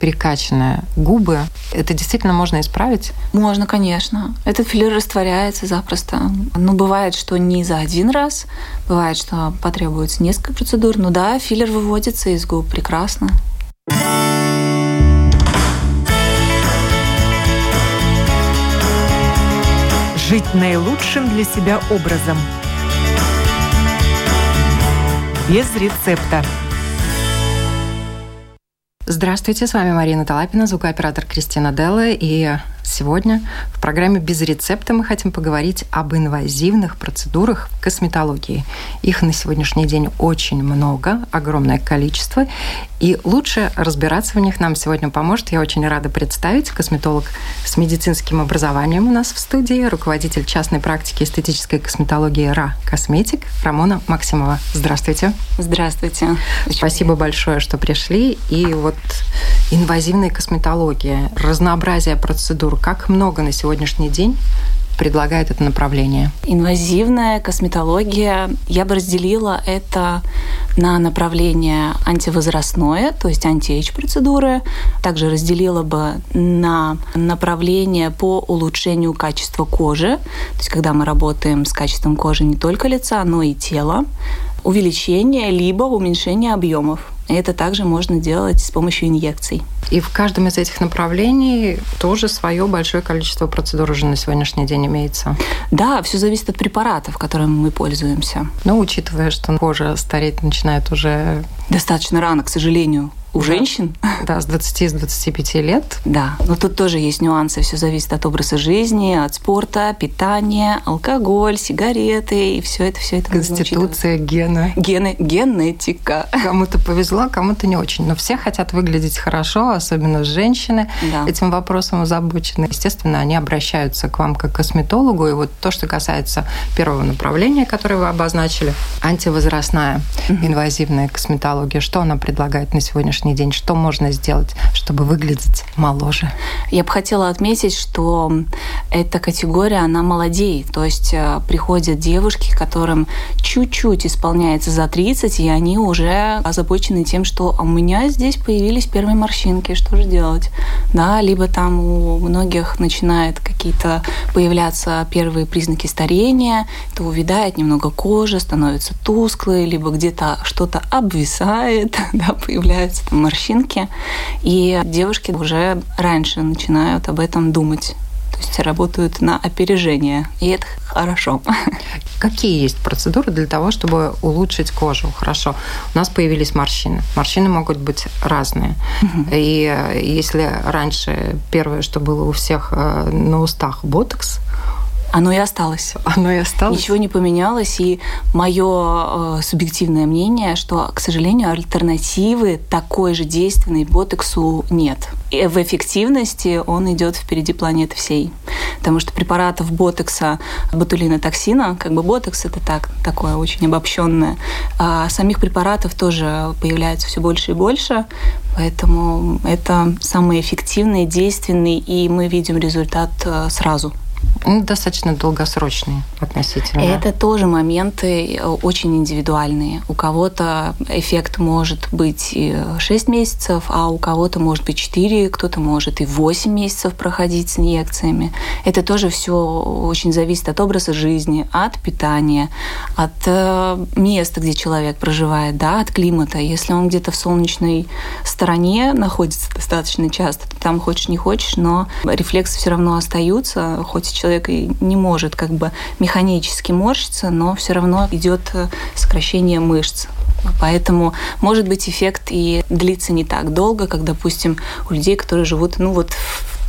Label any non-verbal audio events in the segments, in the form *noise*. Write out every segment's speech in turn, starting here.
перекачанные губы. Это действительно можно исправить? Можно, конечно. Этот филлер растворяется запросто. Ну, бывает, что не за один раз, бывает, что потребуется несколько процедур. Ну да, филлер выводится из губ прекрасно. Жить наилучшим для себя образом. Без рецепта. Здравствуйте, с вами Марина Талапина, звукооператор Кристина Делла. И сегодня в программе «Без рецепта» мы хотим поговорить об инвазивных процедурах в косметологии. Их на сегодняшний день очень много, огромное количество. И лучше разбираться в них нам сегодня поможет. Я очень рада представить косметолог с медицинским образованием у нас в студии, руководитель частной практики эстетической косметологии РА Косметик Рамона Максимова. Здравствуйте. Здравствуйте. Спасибо большое, что пришли. И вот инвазивная косметология, разнообразие процедур, как много на сегодняшний день предлагает это направление? Инвазивная косметология, я бы разделила это на направление антивозрастное, то есть anti-age процедуры. Также разделила бы на направление по улучшению качества кожи, то есть когда мы работаем с качеством кожи не только лица, но и тела увеличение либо уменьшение объемов. Это также можно делать с помощью инъекций. И в каждом из этих направлений тоже свое большое количество процедур уже на сегодняшний день имеется. Да, все зависит от препаратов, которыми мы пользуемся. Но учитывая, что кожа стареть начинает уже достаточно рано, к сожалению у да. женщин. Да, с 20 с 25 лет. Да, но тут тоже есть нюансы. Все зависит от образа жизни, от спорта, питания, алкоголь, сигареты и все это, все это. Конституция, гены. Гены, генетика. Кому-то повезло, кому-то не очень. Но все хотят выглядеть хорошо, особенно женщины да. этим вопросом озабочены. Естественно, они обращаются к вам как к косметологу. И вот то, что касается первого направления, которое вы обозначили, антивозрастная инвазивная косметология, что она предлагает на сегодняшний сегодняшний день? Что можно сделать, чтобы выглядеть моложе? Я бы хотела отметить, что эта категория, она молодеет. То есть э, приходят девушки, которым чуть-чуть исполняется за 30, и они уже озабочены тем, что «А у меня здесь появились первые морщинки, что же делать? Да, либо там у многих начинают какие-то появляться первые признаки старения, то увядает немного кожа, становится тусклой, либо где-то что-то обвисает, *laughs* да, появляются морщинки, и девушки уже раньше начинают об этом думать. То есть работают на опережение, и это хорошо. Какие есть процедуры для того, чтобы улучшить кожу? Хорошо, у нас появились морщины. Морщины могут быть разные. Угу. И если раньше первое, что было у всех э, на устах, ботокс, оно и осталось. *laughs* Оно и осталось. Ничего не поменялось. И мое э, субъективное мнение, что, к сожалению, альтернативы такой же действенной ботоксу нет. И в эффективности он идет впереди планеты всей. Потому что препаратов ботокса, ботулина токсина, как бы ботокс это так, такое очень обобщенное, а самих препаратов тоже появляется все больше и больше. Поэтому это самый эффективный, действенный, и мы видим результат э, сразу. Ну, достаточно долгосрочные относительно. Это тоже моменты э, очень индивидуальные. У кого-то эффект может быть 6 месяцев, а у кого-то может быть 4, кто-то может и 8 месяцев проходить с инъекциями. Это тоже все очень зависит от образа жизни, от питания, от э, места, где человек проживает, да, от климата. Если он где-то в солнечной стороне находится достаточно часто, то там хочешь не хочешь, но рефлексы все равно остаются, хоть человек и не может как бы механически морщиться, но все равно идет э, сокращение мышц. Поэтому может быть эффект и длится не так долго, как, допустим, у людей, которые живут, ну вот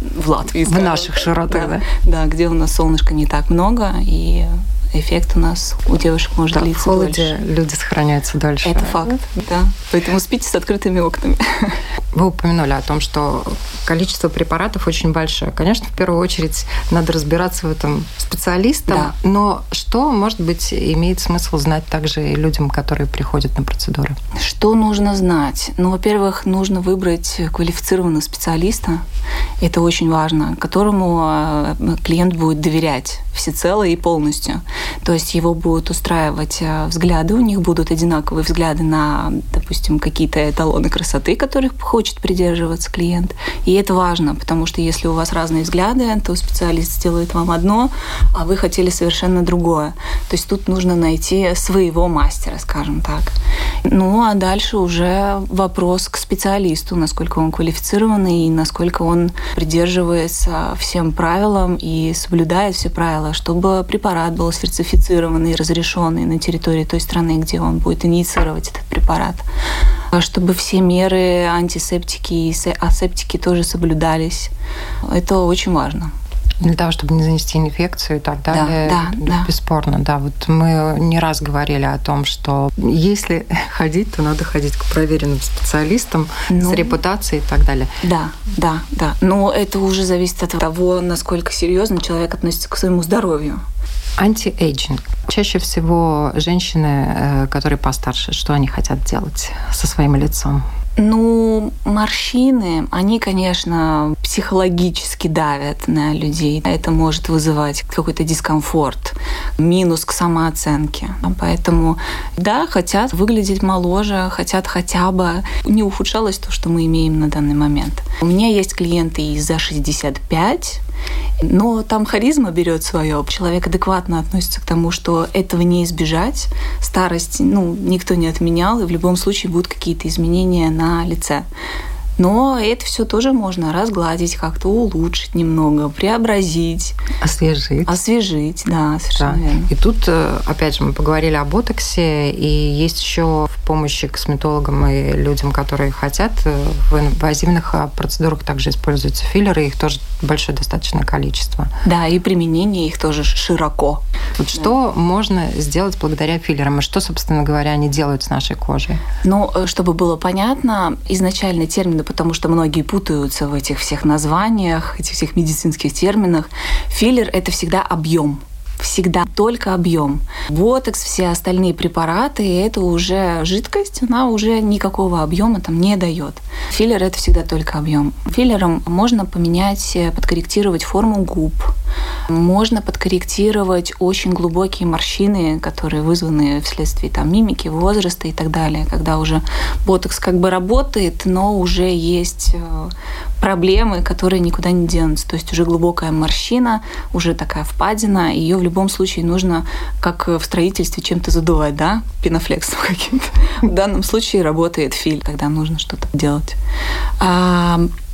в Латвии. В наших широтах, да, да? Да, где у нас солнышка не так много, и эффект у нас у девушек может да, длиться в холоде дольше. люди сохраняются дольше. Это факт, да. Поэтому спите с открытыми окнами. *laughs* Вы упомянули о том, что количество препаратов очень большое. Конечно, в первую очередь надо разбираться в этом специалистам, да. но что, может быть, имеет смысл знать также и людям, которые приходят на процедуры? Что нужно знать? Ну, во-первых, нужно выбрать квалифицированного специалиста. Это очень важно, которому э, клиент будет доверять всецело и полностью. То есть его будут устраивать э, взгляды, у них будут одинаковые взгляды на, допустим, какие-то эталоны красоты, которых хочет придерживаться клиент. И это важно, потому что если у вас разные взгляды, то специалист сделает вам одно, а вы хотели совершенно другое. То есть тут нужно найти своего мастера, скажем так. Ну, а дальше уже вопрос к специалисту, насколько он квалифицированный и насколько он придерживается всем правилам и соблюдает все правила, чтобы препарат был сертифицированный разрешенный на территории той страны, где он будет инициировать этот препарат чтобы все меры антисептики и асептики тоже соблюдались. Это очень важно для того, чтобы не занести инфекцию и так далее. Да, да, да. Бесспорно, да. Вот мы не раз говорили о том, что если *laughs* ходить, то надо ходить к проверенным специалистам ну, с репутацией и так далее. Да, да, да. Но это уже зависит от того, насколько серьезно человек относится к своему здоровью. Антиэйджинг. Чаще всего женщины, э, которые постарше, что они хотят делать со своим лицом? Ну, морщины, они, конечно, психологически давят на людей. Это может вызывать какой-то дискомфорт, минус к самооценке. Поэтому, да, хотят выглядеть моложе, хотят хотя бы не ухудшалось то, что мы имеем на данный момент. У меня есть клиенты и за 65, но там харизма берет свое. Человек адекватно относится к тому, что этого не избежать. Старость ну, никто не отменял, и в любом случае будут какие-то изменения на лице. Но это все тоже можно разгладить, как-то улучшить немного, преобразить. Освежить. Освежить, да, совершенно да. верно. И тут, э, опять же, мы поговорили о ботоксе, и есть еще в помощи косметологам и людям, которые хотят, э, в инвазивных э, процедурах также используются филлеры, их тоже большое достаточное количество. Да, и применение их тоже широко. Вот да. что можно сделать благодаря филлерам, и что, собственно говоря, они делают с нашей кожей? Ну, чтобы было понятно, изначально термины потому что многие путаются в этих всех названиях, этих всех медицинских терминах. Филлер – это всегда объем всегда только объем. Ботокс, все остальные препараты, это уже жидкость, она уже никакого объема там не дает. Филлер это всегда только объем. Филлером можно поменять, подкорректировать форму губ, можно подкорректировать очень глубокие морщины, которые вызваны вследствие там, мимики, возраста и так далее, когда уже ботокс как бы работает, но уже есть э, проблемы, которые никуда не денутся. То есть уже глубокая морщина, уже такая впадина, ее в любом случае нужно, как в строительстве, чем-то задувать, да, пенофлексом *laughs* каким-то. В данном случае работает филь, когда нужно что-то делать.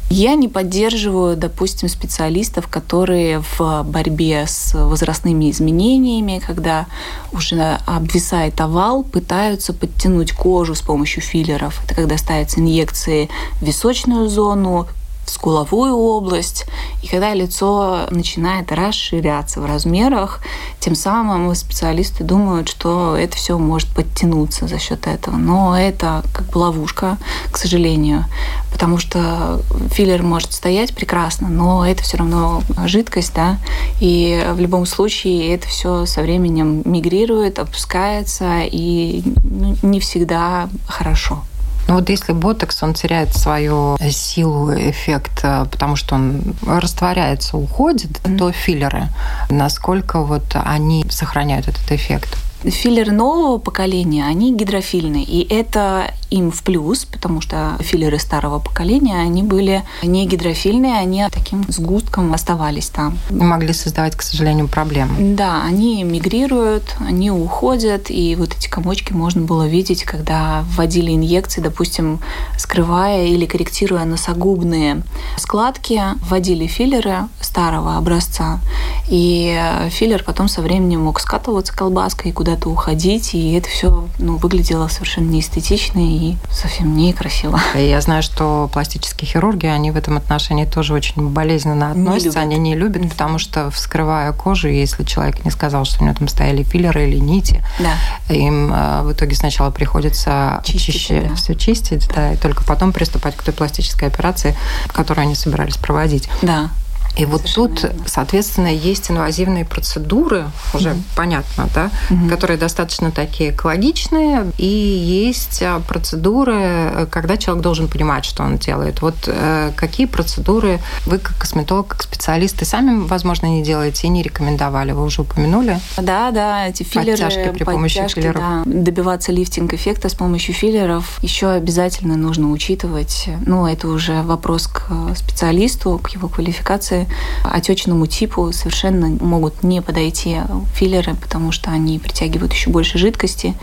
Я не поддерживаю, допустим, специалистов, которые в борьбе с возрастными изменениями, когда уже обвисает овал, пытаются подтянуть кожу с помощью филлеров. Это когда ставятся инъекции в височную зону, в скуловую область. И когда лицо начинает расширяться в размерах, тем самым специалисты думают, что это все может подтянуться за счет этого. Но это как бы ловушка, к сожалению, потому что филлер может стоять прекрасно, но это все равно жидкость, да, и в любом случае это все со временем мигрирует, опускается, и ну, не всегда хорошо. Ну вот если ботокс, он теряет свою силу, эффект, э, потому что он растворяется, уходит, mm-hmm. то филлеры, насколько вот они сохраняют этот эффект? Филлеры нового поколения, они гидрофильные, и это им в плюс, потому что филлеры старого поколения, они были не гидрофильные, они таким сгустком оставались там. И могли создавать, к сожалению, проблемы. Да, они мигрируют, они уходят, и вот эти комочки можно было видеть, когда вводили инъекции, допустим, скрывая или корректируя носогубные складки, вводили филлеры старого образца, и филлер потом со временем мог скатываться колбаской и куда-то уходить, и это все ну, выглядело совершенно неэстетично и совсем некрасиво. Я знаю, что пластические хирурги, они в этом отношении тоже очень болезненно относятся. Не они не любят, потому что вскрывая кожу, если человек не сказал, что у него там стояли филлеры или нити, да. им э, в итоге сначала приходится чистить, чище, да. все чистить, да, и только потом приступать к той пластической операции, которую они собирались проводить. Да. И вот Совершенно тут, верно. соответственно, есть инвазивные процедуры, уже угу. понятно, да, угу. которые достаточно такие экологичные, и есть а, процедуры, когда человек должен понимать, что он делает. Вот э, какие процедуры вы как косметолог, как специалисты сами, возможно, не делаете и не рекомендовали? Вы уже упомянули? Да, да, эти филлеры, подтяжки при помощи подтяжки, филлеров. Да, добиваться лифтинг-эффекта с помощью филлеров еще обязательно нужно учитывать. Ну, это уже вопрос к специалисту, к его квалификации. Отечному типу совершенно могут не подойти филлеры, потому что они притягивают еще больше жидкости,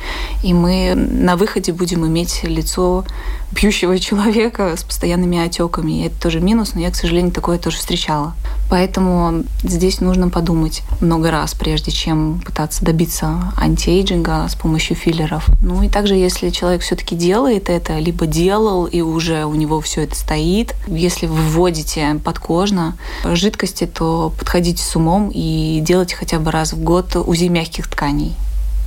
и мы на выходе будем иметь лицо пьющего человека с постоянными отеками. И это тоже минус, но я, к сожалению, такое тоже встречала. Поэтому здесь нужно подумать много раз, прежде чем пытаться добиться антиэйджинга с помощью филлеров. Ну и также, если человек все-таки делает это, либо делал, и уже у него все это стоит, если вы вводите подкожно жидкости, то подходите с умом и делайте хотя бы раз в год УЗИ мягких тканей.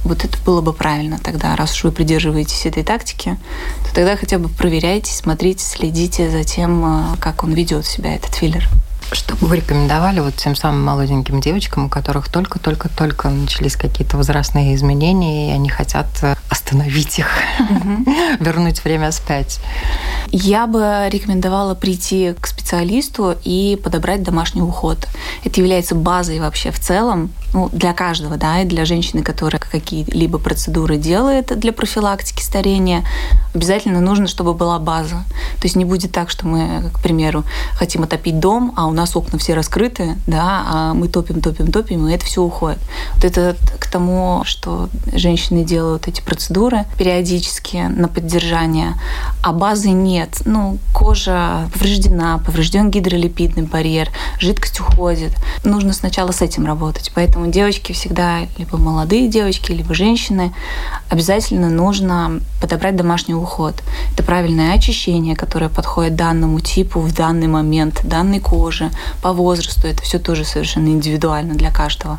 Вот это было бы правильно тогда, раз уж вы придерживаетесь этой тактики, то тогда хотя бы проверяйте, смотрите, следите за тем, э, как он ведет себя, этот филлер. Что бы вы рекомендовали вот тем самым молоденьким девочкам, у которых только-только-только начались какие-то возрастные изменения, и они хотят э, остановить их, *laughs* вернуть время спять? Я бы рекомендовала прийти к специалисту и подобрать домашний уход. Это является базой вообще в целом ну, для каждого, да, и для женщины, которая какие-либо процедуры делает для профилактики старения, обязательно нужно, чтобы была база. То есть не будет так, что мы, к примеру, хотим отопить дом, а у нас окна все раскрыты, да, а мы топим, топим, топим, и это все уходит. Вот это к тому, что женщины делают эти процедуры периодически на поддержание, а базы нет. Ну, кожа повреждена, поврежден гидролипидный барьер, жидкость уходит. Нужно сначала с этим работать. Поэтому девочки всегда, либо молодые девочки, либо женщины, обязательно нужно подобрать домашний уход. Это правильное очищение, которое подходит данному типу в данный момент, данной кожи, по возрасту. Это все тоже совершенно индивидуально для каждого.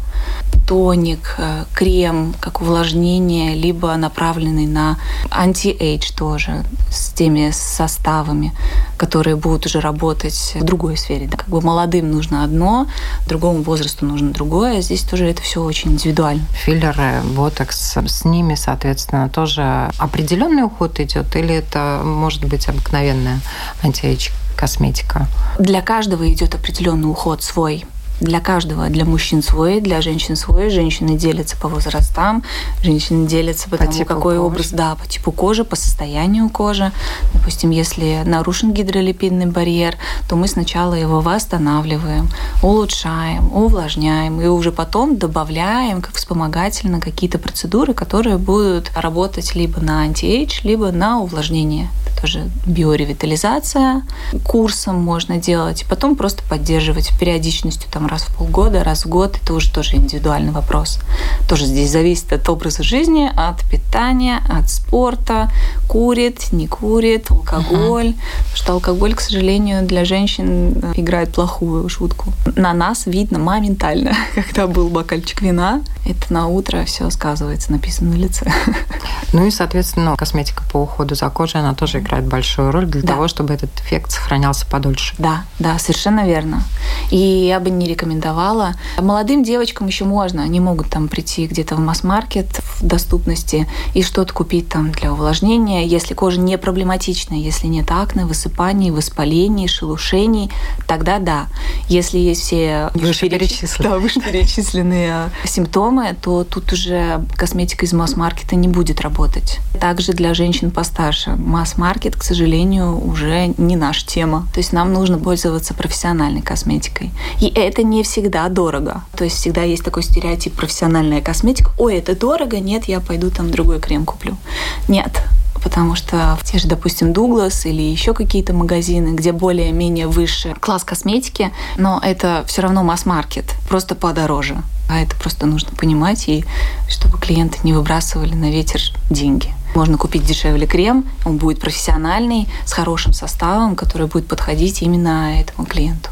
Тоник, э, крем, как увлажнение, либо направленный на anti-age тоже с теми составами, которые будут уже работать в другой сфере. Как бы молодым нужно одно, другому возрасту нужно другое. Здесь тоже это все очень индивидуально. Филлеры, ботокс, с ними, соответственно, тоже определенный уход идет или это может быть обыкновенная anti-age косметика? Для каждого идет определенный уход свой для каждого, для мужчин свой, для женщин свой. Женщины делятся по возрастам, женщины делятся по, по тому, какой кожи. образ, да, по типу кожи, по состоянию кожи. Допустим, если нарушен гидролипидный барьер, то мы сначала его восстанавливаем, улучшаем, увлажняем и уже потом добавляем как вспомогательно какие-то процедуры, которые будут работать либо на антиэйдж, либо на увлажнение тоже биоревитализация курсом можно делать, и потом просто поддерживать периодичностью там раз в полгода, раз в год. Это уже тоже индивидуальный вопрос. Тоже здесь зависит от образа жизни, от питания, от спорта, курит, не курит, алкоголь. Uh-huh. Потому что алкоголь, к сожалению, для женщин играет плохую шутку. На нас видно моментально, *laughs* когда был бокальчик вина, это на утро все сказывается, написано на лице. *laughs* Ну и, соответственно, косметика по уходу за кожей, она тоже играет большую роль для да. того, чтобы этот эффект сохранялся подольше. Да, да, совершенно верно. И я бы не рекомендовала. Молодым девочкам еще можно, они могут там прийти где-то в масс-маркет в доступности и что-то купить там для увлажнения, если кожа не проблематичная, если нет акне, высыпаний, воспалений, шелушений, тогда да. Если есть все вышеперечисленные, да, вышеперечисленные симптомы, то тут уже косметика из масс-маркета не будет работать. Также для женщин постарше масс-маркет, к сожалению, уже не наша тема. То есть нам нужно пользоваться профессиональной косметикой. И это не всегда дорого. То есть всегда есть такой стереотип профессиональная косметика. Ой, это дорого, нет, я пойду там другой крем куплю. Нет, потому что в те же, допустим, Дуглас или еще какие-то магазины, где более-менее выше класс косметики, но это все равно масс-маркет, просто подороже. А это просто нужно понимать, и чтобы клиенты не выбрасывали на ветер деньги. Можно купить дешевле крем, он будет профессиональный, с хорошим составом, который будет подходить именно этому клиенту.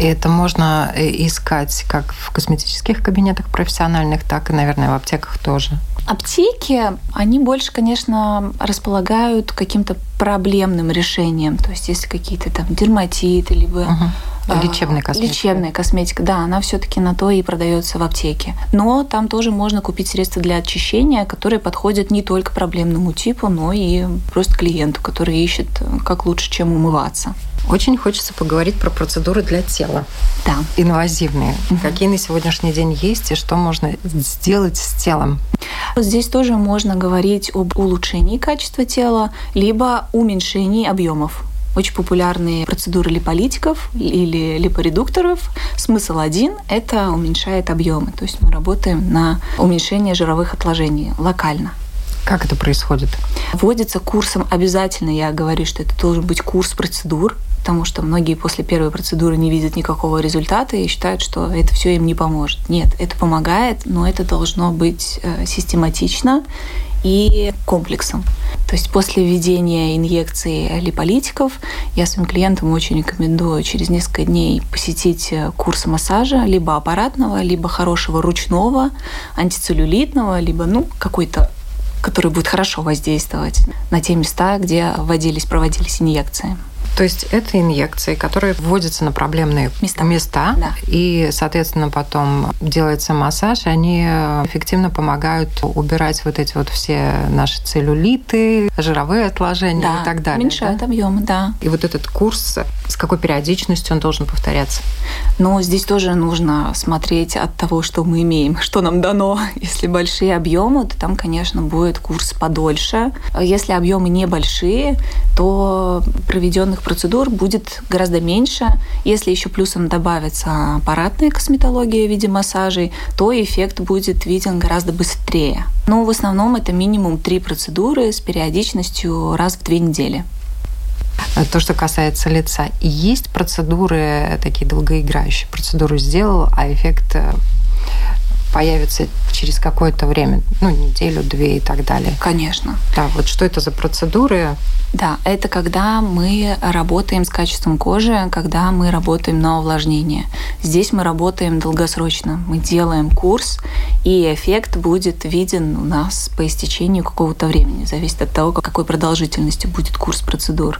И это можно э, искать как в косметических кабинетах профессиональных, так и, наверное, в аптеках тоже. Аптеки, они больше, конечно, располагают каким-то проблемным решением. То есть, если какие-то там дерматиты, либо угу Лечебная косметика. Лечебная косметика, да, она все-таки на то и продается в аптеке. Но там тоже можно купить средства для очищения, которые подходят не только проблемному типу, но и просто клиенту, который ищет, как лучше, чем умываться. Очень хочется поговорить про процедуры для тела. Да. Инвазивные. Угу. Какие на сегодняшний день есть и что можно сделать с телом? Здесь тоже можно говорить об улучшении качества тела, либо уменьшении объемов очень популярные процедуры липолитиков или липоредукторов. Смысл один – это уменьшает объемы. То есть мы работаем на уменьшение жировых отложений локально. Как это происходит? Вводится курсом обязательно, я говорю, что это должен быть курс процедур, потому что многие после первой процедуры не видят никакого результата и считают, что это все им не поможет. Нет, это помогает, но это должно быть э, систематично и комплексом. То есть после введения инъекции липолитиков я своим клиентам очень рекомендую через несколько дней посетить курс массажа либо аппаратного, либо хорошего ручного, антицеллюлитного, либо ну, какой-то который будет хорошо воздействовать на те места, где вводились, проводились инъекции. То есть это инъекции, которые вводятся на проблемные места, места да. и, соответственно, потом делается массаж, и они эффективно помогают убирать вот эти вот все наши целлюлиты, жировые отложения да, и так далее. Уменьшают да? объемы, да. И вот этот курс, с какой периодичностью он должен повторяться? Но здесь тоже нужно смотреть от того, что мы имеем, что нам дано. *laughs* Если большие объемы, то там, конечно, будет курс подольше. Если объемы небольшие, то проведенных процедур будет гораздо меньше. Если еще плюсом добавится аппаратная косметология в виде массажей, то эффект будет виден гораздо быстрее. Но в основном это минимум три процедуры с периодичностью раз в две недели. То, что касается лица. Есть процедуры такие долгоиграющие. Процедуру сделал, а эффект э, появится через какое-то время, ну, неделю, две и так далее. Конечно. Да, вот что это за процедуры? Да, это когда мы работаем с качеством кожи, когда мы работаем на увлажнение. Здесь мы работаем долгосрочно. Мы делаем курс, и эффект будет виден у нас по истечению какого-то времени. Зависит от того, какой продолжительностью будет курс процедур.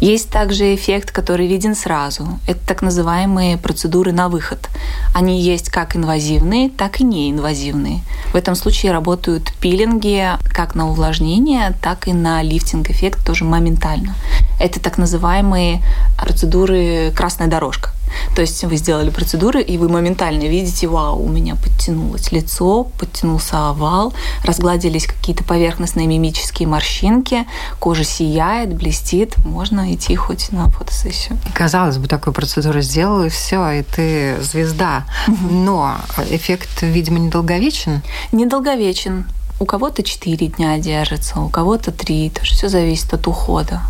Есть также эффект, который виден сразу. Это так называемые процедуры на выход. Они есть как инвазивные, так и неинвазивные. В этом случае работают пилинги как на увлажнение, так и на лифтинг-эффект тоже моментально. Это так называемые процедуры «красная дорожка». То есть вы сделали процедуры, и вы моментально видите, вау, у меня подтянулось лицо, подтянулся овал, разгладились какие-то поверхностные мимические морщинки, кожа сияет, блестит, можно идти хоть на фотосессию. Казалось бы, такую процедуру сделал, и все, и ты звезда. Но эффект, видимо, недолговечен? Недолговечен. У кого-то 4 дня держится, у кого-то 3. Тоже все зависит от ухода.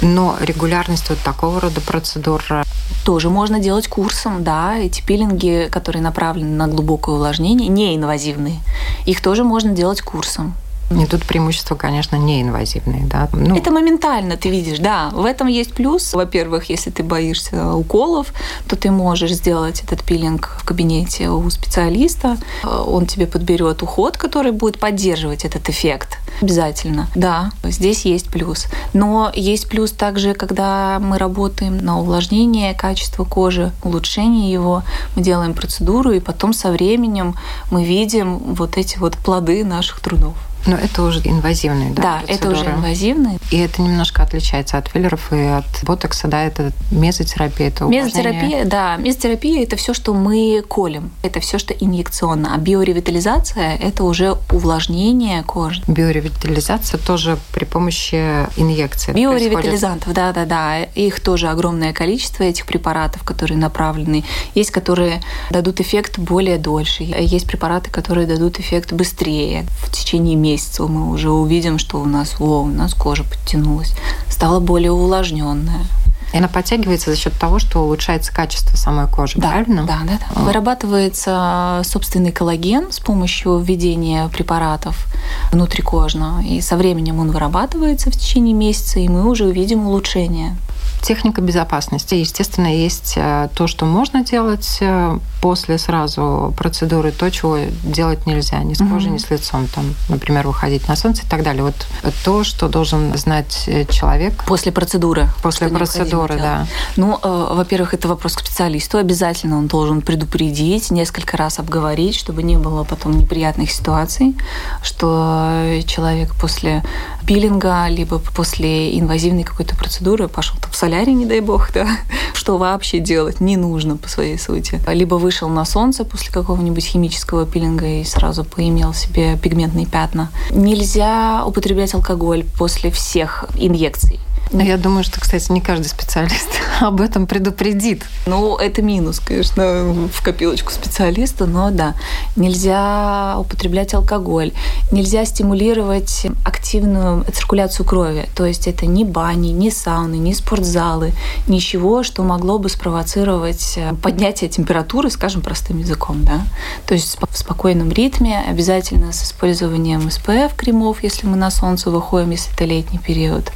Но регулярность вот такого рода процедур э, тоже можно делать курсом, да. Эти пилинги, которые направлены на глубокое увлажнение, неинвазивные, их тоже можно делать курсом. И тут преимущество, конечно, неинвазивные. Да? Ну... Это моментально ты видишь, да. В этом есть плюс. Во-первых, если ты боишься уколов, то ты можешь сделать этот пилинг в кабинете у специалиста. Он тебе подберет уход, который будет поддерживать этот эффект. Обязательно. Да, здесь есть плюс. Но есть плюс также, когда мы работаем на увлажнение качества кожи, улучшение его. Мы делаем процедуру, и потом со временем мы видим вот эти вот плоды наших трудов. Но это уже инвазивные, да? Да, процедуры. это уже инвазивные. И это немножко отличается от филлеров и от ботокса, да, это мезотерапия, это Мезотерапия, да, мезотерапия – это все, что мы колем, это все, что инъекционно. А биоревитализация – это уже увлажнение кожи. Биоревитализация тоже при помощи инъекции Биоревитализантов, да-да-да. Их тоже огромное количество, этих препаратов, которые направлены. Есть, которые дадут эффект более дольше. Есть препараты, которые дадут эффект быстрее, в течение месяца месяцев мы уже увидим, что у нас, о, у нас кожа подтянулась, стала более увлажненная. И она подтягивается за счет того, что улучшается качество самой кожи, да, правильно? Да, да, да. Вырабатывается собственный коллаген с помощью введения препаратов внутрикожно. И со временем он вырабатывается в течение месяца, и мы уже увидим улучшение. Техника безопасности. Естественно, есть э, то, что можно делать э, после сразу процедуры, то, чего делать нельзя. Ни с кожей, mm-hmm. ни с лицом. Там, например, выходить на солнце и так далее. Вот то, что должен знать э, человек. После процедуры. После процедуры, да. Ну, э, во-первых, это вопрос к специалисту. Обязательно он должен предупредить, несколько раз обговорить, чтобы не было потом неприятных ситуаций, что человек после пилинга, либо после инвазивной какой-то процедуры пошел там в солярий, не дай бог, да, *laughs* что вообще делать не нужно по своей сути. Либо вышел на солнце после какого-нибудь химического пилинга и сразу поимел себе пигментные пятна. Nельзя употреблять алкоголь после всех инъекций. Но я думаю, что, кстати, не каждый специалист *laughs* об этом предупредит. Ну, это минус, конечно, в копилочку специалиста, но да. Нельзя употреблять алкоголь, нельзя стимулировать активную циркуляцию крови. То есть это ни бани, ни сауны, ни спортзалы, ничего, что могло бы спровоцировать э, поднятие температуры, скажем, простым языком. Да? То есть в спокойном ритме, обязательно с использованием SPF кремов, если мы на солнце выходим, если это летний период.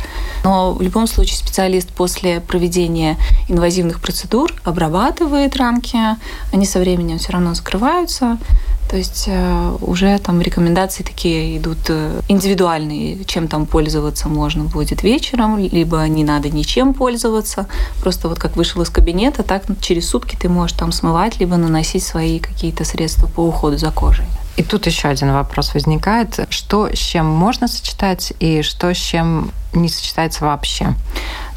Но в любом случае специалист после проведения инвазивных процедур обрабатывает рамки, они со временем все равно закрываются. То есть э, уже там рекомендации такие идут э, индивидуальные, чем там пользоваться можно будет вечером, либо не надо ничем пользоваться. Просто вот как вышел из кабинета, так через сутки ты можешь там смывать, либо наносить свои какие-то средства по уходу за кожей. И тут еще один вопрос возникает. Что с чем можно сочетать и что с чем не сочетается вообще?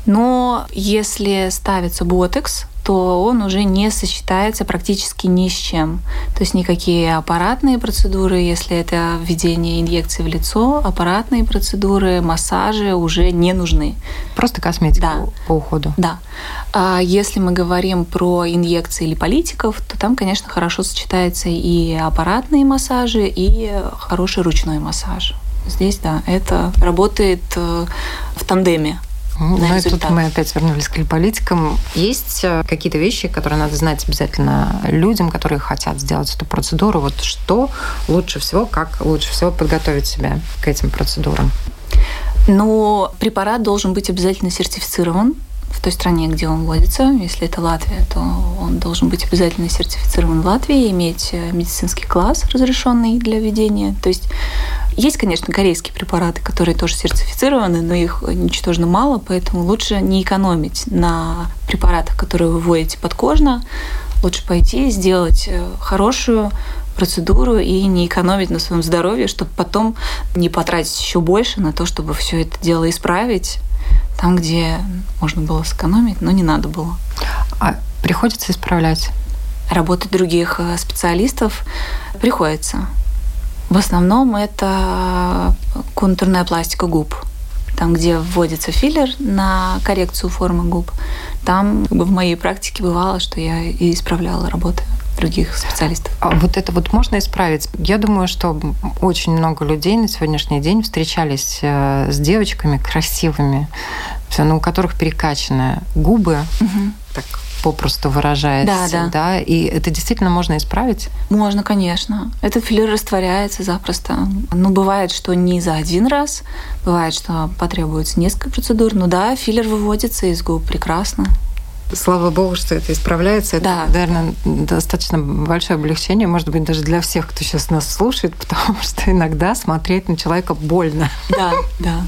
Но если ставится ботекс, то он уже не сочетается практически ни с чем. То есть никакие аппаратные процедуры, если это введение инъекции в лицо, аппаратные процедуры, массажи уже не нужны. Просто косметика да. по уходу. Да. А если мы говорим про инъекции липолитиков, то там, конечно, хорошо сочетается и аппаратные массажи, и хороший ручной массаж. Здесь, да, это работает э, в тандеме. Ну, и тут мы опять вернулись к политикам. Есть э, какие-то вещи, которые надо знать обязательно людям, которые хотят сделать эту процедуру. Вот что лучше всего, как лучше всего подготовить себя к этим процедурам? Но препарат должен быть обязательно сертифицирован в той стране, где он вводится. Если это Латвия, то он должен быть обязательно сертифицирован в Латвии, иметь э, медицинский класс, разрешенный для введения. То есть есть, конечно, корейские препараты, которые тоже сертифицированы, но их ничтожно мало, поэтому лучше не экономить на препаратах, которые вы вводите подкожно. Лучше пойти сделать э, хорошую процедуру и не экономить на своем здоровье, чтобы потом не потратить еще больше на то, чтобы все это дело исправить там, где можно было сэкономить, но не надо было. А приходится исправлять? Работать других э, специалистов приходится. В основном это контурная пластика губ. Там, где вводится филлер на коррекцию формы губ, там в моей практике бывало, что я и исправляла работы других специалистов. А вот это вот можно исправить? Я думаю, что очень много людей на сегодняшний день встречались э, с девочками красивыми, но ну, у которых перекачаны губы, угу. так попросту выражается, да, да. да, и это действительно можно исправить? Можно, конечно. Этот филлер растворяется запросто. Ну, бывает, что не за один раз, бывает, что потребуется несколько процедур, но да, филлер выводится из губ прекрасно. Слава богу, что это исправляется. Это, да. наверное, достаточно большое облегчение, может быть, даже для всех, кто сейчас нас слушает, *laughs* потому что иногда смотреть на человека больно. Да, да.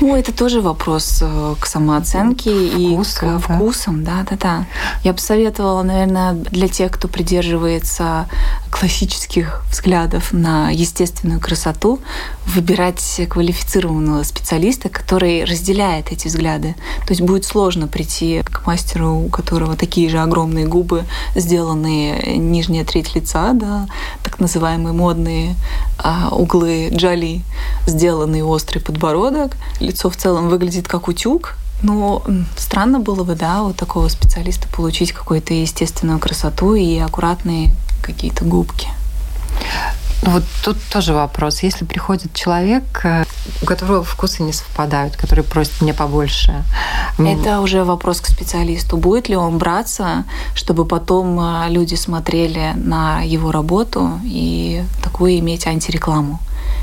Ну, это тоже вопрос э, к самооценке и Вкусу, к да. вкусам. Да, да, да. Я бы советовала, наверное, для тех, кто придерживается классических взглядов на естественную красоту, выбирать квалифицированного специалиста, который разделяет эти взгляды. То есть будет сложно прийти к мастеру, у которого такие же огромные губы, сделанные нижняя треть лица, да, так называемые модные а, углы джали, сделанный острый подбородок, лицо в целом выглядит как утюг, но странно было бы, да, у такого специалиста получить какую-то естественную красоту и аккуратные какие-то губки. Вот тут тоже вопрос. Если приходит человек, э, у которого вкусы не совпадают, который просит мне побольше. Это уже вопрос к специалисту. Будет ли он браться, чтобы потом э, люди смотрели на его работу и такую иметь антирекламу?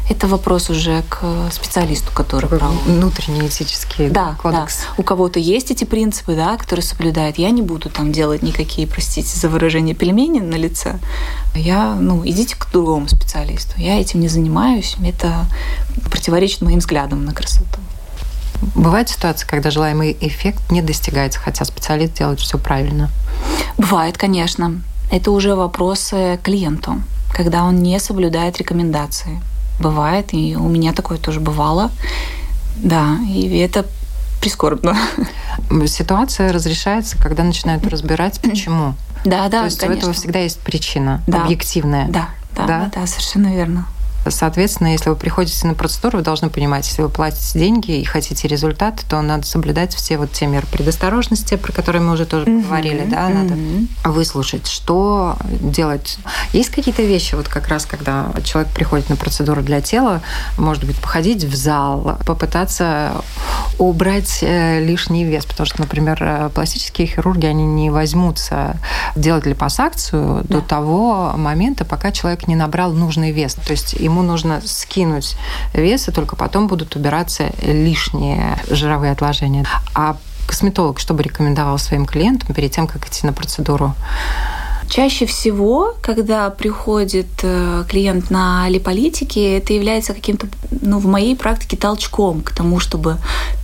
Это вопрос уже к специалисту, который Такой внутренний этический да, кодекс. Да. У кого-то есть эти принципы, да, которые соблюдают. Я не буду там делать никакие, простите за выражение, пельмени на лице. Я, ну, идите к другому специалисту. Я этим не занимаюсь. Это противоречит моим взглядам на красоту. Бывает ситуация, когда желаемый эффект не достигается, хотя специалист делает все правильно? Бывает, конечно. Это уже вопросы клиенту, когда он не соблюдает рекомендации. Бывает, и у меня такое тоже бывало. Да, и это прискорбно. Ситуация разрешается, когда начинают разбирать, почему. Да, да, То есть конечно. у этого всегда есть причина да. объективная. Да, да, да, да, совершенно верно. Соответственно, если вы приходите на процедуру, вы должны понимать, если вы платите деньги и хотите результат, то надо соблюдать все вот те меры предосторожности, про которые мы уже тоже mm-hmm. говорили, да, надо mm-hmm. выслушать, что делать. Есть какие-то вещи, вот как раз, когда человек приходит на процедуру для тела, может быть, походить в зал, попытаться убрать э, лишний вес, потому что, например, э, пластические хирурги, они не возьмутся делать липосакцию да. до того момента, пока человек не набрал нужный вес. То есть ему нужно скинуть вес, и только потом будут убираться лишние жировые отложения. А косметолог что бы рекомендовал своим клиентам перед тем, как идти на процедуру? Чаще всего, когда приходит э, клиент на липолитике, это является каким-то, ну, в моей практике толчком к тому, чтобы,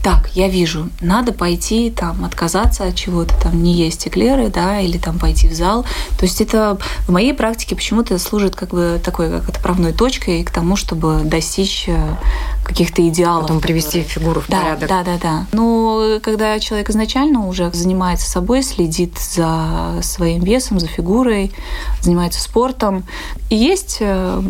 так, я вижу, надо пойти там отказаться от чего-то, там не есть эклеры, да, или там пойти в зал. То есть это в моей практике почему-то служит как бы такой как отправной точкой к тому, чтобы достичь э, каких-то идеалов. Потом привести фигуру в да, порядок. Да, да, да. Но когда человек изначально уже занимается собой, следит за своим весом, за фигурой, занимается спортом, и есть э,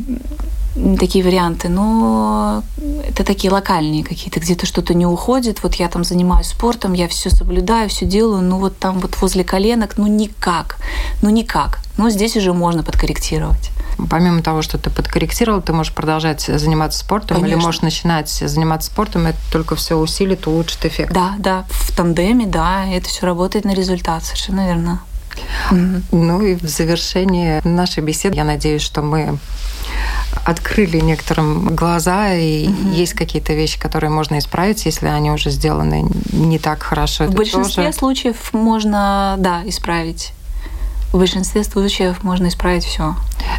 такие варианты, но это такие локальные какие-то, где-то что-то не уходит. Вот я там занимаюсь спортом, я все соблюдаю, все делаю, ну вот там вот возле коленок, ну никак, ну никак. Но здесь уже можно подкорректировать помимо того, что ты подкорректировал, ты можешь продолжать заниматься спортом Конечно. или можешь начинать заниматься спортом, это только все усилит, улучшит эффект. Да, да, в тандеме, да, это все работает на результат, совершенно верно. Ну и в завершении нашей беседы я надеюсь, что мы открыли некоторым глаза, и угу. есть какие-то вещи, которые можно исправить, если они уже сделаны не так хорошо. В большинстве тоже... случаев можно, да, исправить. В большинстве случаев можно исправить все.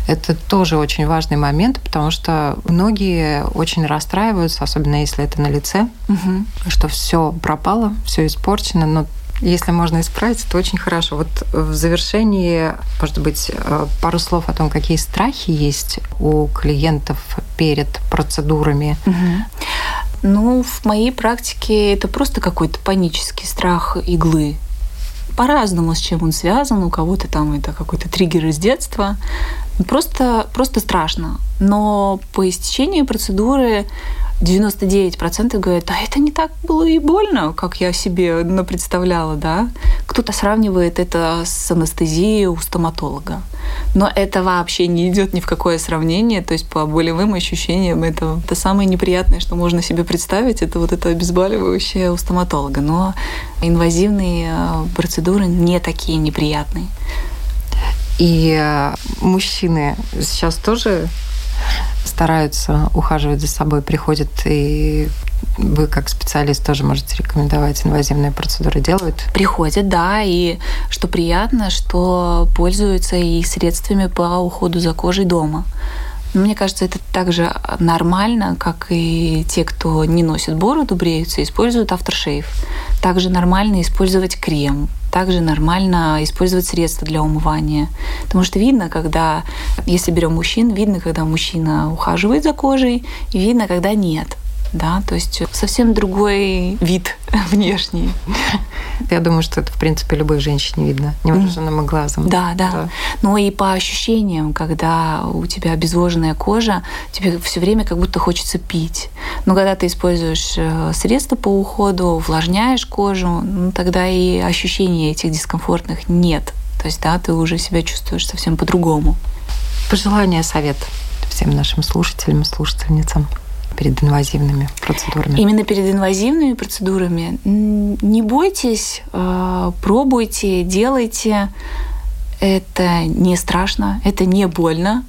Это тоже очень важный момент, потому что многие очень расстраиваются, особенно если это на лице, угу. что все пропало, все испорчено, но если можно исправить, это очень хорошо. Вот в завершении, может быть, э, пару слов о том, какие страхи есть у клиентов перед процедурами. Угу. Ну, в моей практике это просто какой-то панический страх иглы. По-разному, с чем он связан. У кого-то там это какой-то триггер из детства. Просто, просто страшно. Но по истечении процедуры 99% говорят, да это не так было и больно, как я себе представляла, да. Кто-то сравнивает это с анестезией у стоматолога. Но это вообще не идет ни в какое сравнение. То есть по болевым ощущениям это, это самое неприятное, что можно себе представить, это вот это обезболивающее у стоматолога. Но инвазивные э, процедуры не такие неприятные. И э, мужчины сейчас тоже стараются ухаживать за собой, приходят и вы как специалист тоже можете рекомендовать инвазивные процедуры делают? Приходят, да, и что приятно, что пользуются и средствами по уходу за кожей дома. Мне кажется, это также нормально, как и те, кто не носит бороду, бреются, используют авторшейв. Также нормально использовать крем, также нормально использовать средства для умывания. Потому что видно, когда, если берем мужчин, видно, когда мужчина ухаживает за кожей, и видно, когда нет да, то есть совсем другой вид *laughs* внешний. Я думаю, что это, в принципе, любой женщине видно, невооруженным глазом. Да, да, да. Но и по ощущениям, когда у тебя обезвоженная кожа, тебе все время как будто хочется пить. Но когда ты используешь э, средства по уходу, увлажняешь кожу, ну, тогда и ощущений этих дискомфортных нет. То есть, да, ты уже себя чувствуешь совсем по-другому. Пожелание, совет всем нашим слушателям и слушательницам перед инвазивными процедурами? Именно перед инвазивными процедурами не бойтесь, э, пробуйте, делайте. Это не страшно, это не больно.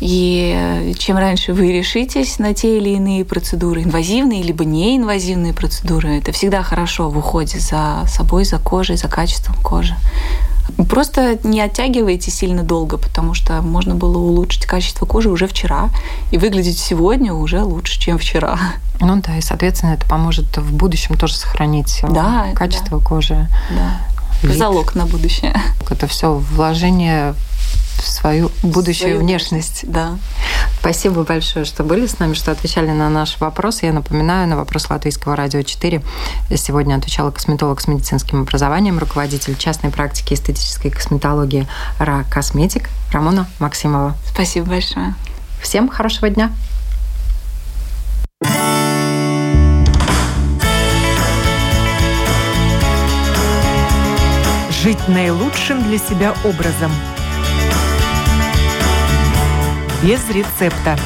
И чем раньше вы решитесь на те или иные процедуры, инвазивные либо неинвазивные процедуры, это всегда хорошо в уходе за собой, за кожей, за качеством кожи. Просто не оттягивайте сильно долго, потому что можно было улучшить качество кожи уже вчера и выглядеть сегодня уже лучше, чем вчера. Ну да, и, соответственно, это поможет в будущем тоже сохранить э, да, качество да. кожи. Да. Вид. Залог на будущее. Это все вложение свою будущую свою внешность. Да. Спасибо большое, что были с нами, что отвечали на наши вопросы. Я напоминаю, на вопрос Латвийского радио 4 сегодня отвечала косметолог с медицинским образованием, руководитель частной практики эстетической косметологии РА Косметик Рамона Максимова. Спасибо большое. Всем хорошего дня. Жить наилучшим для себя образом – без рецепта.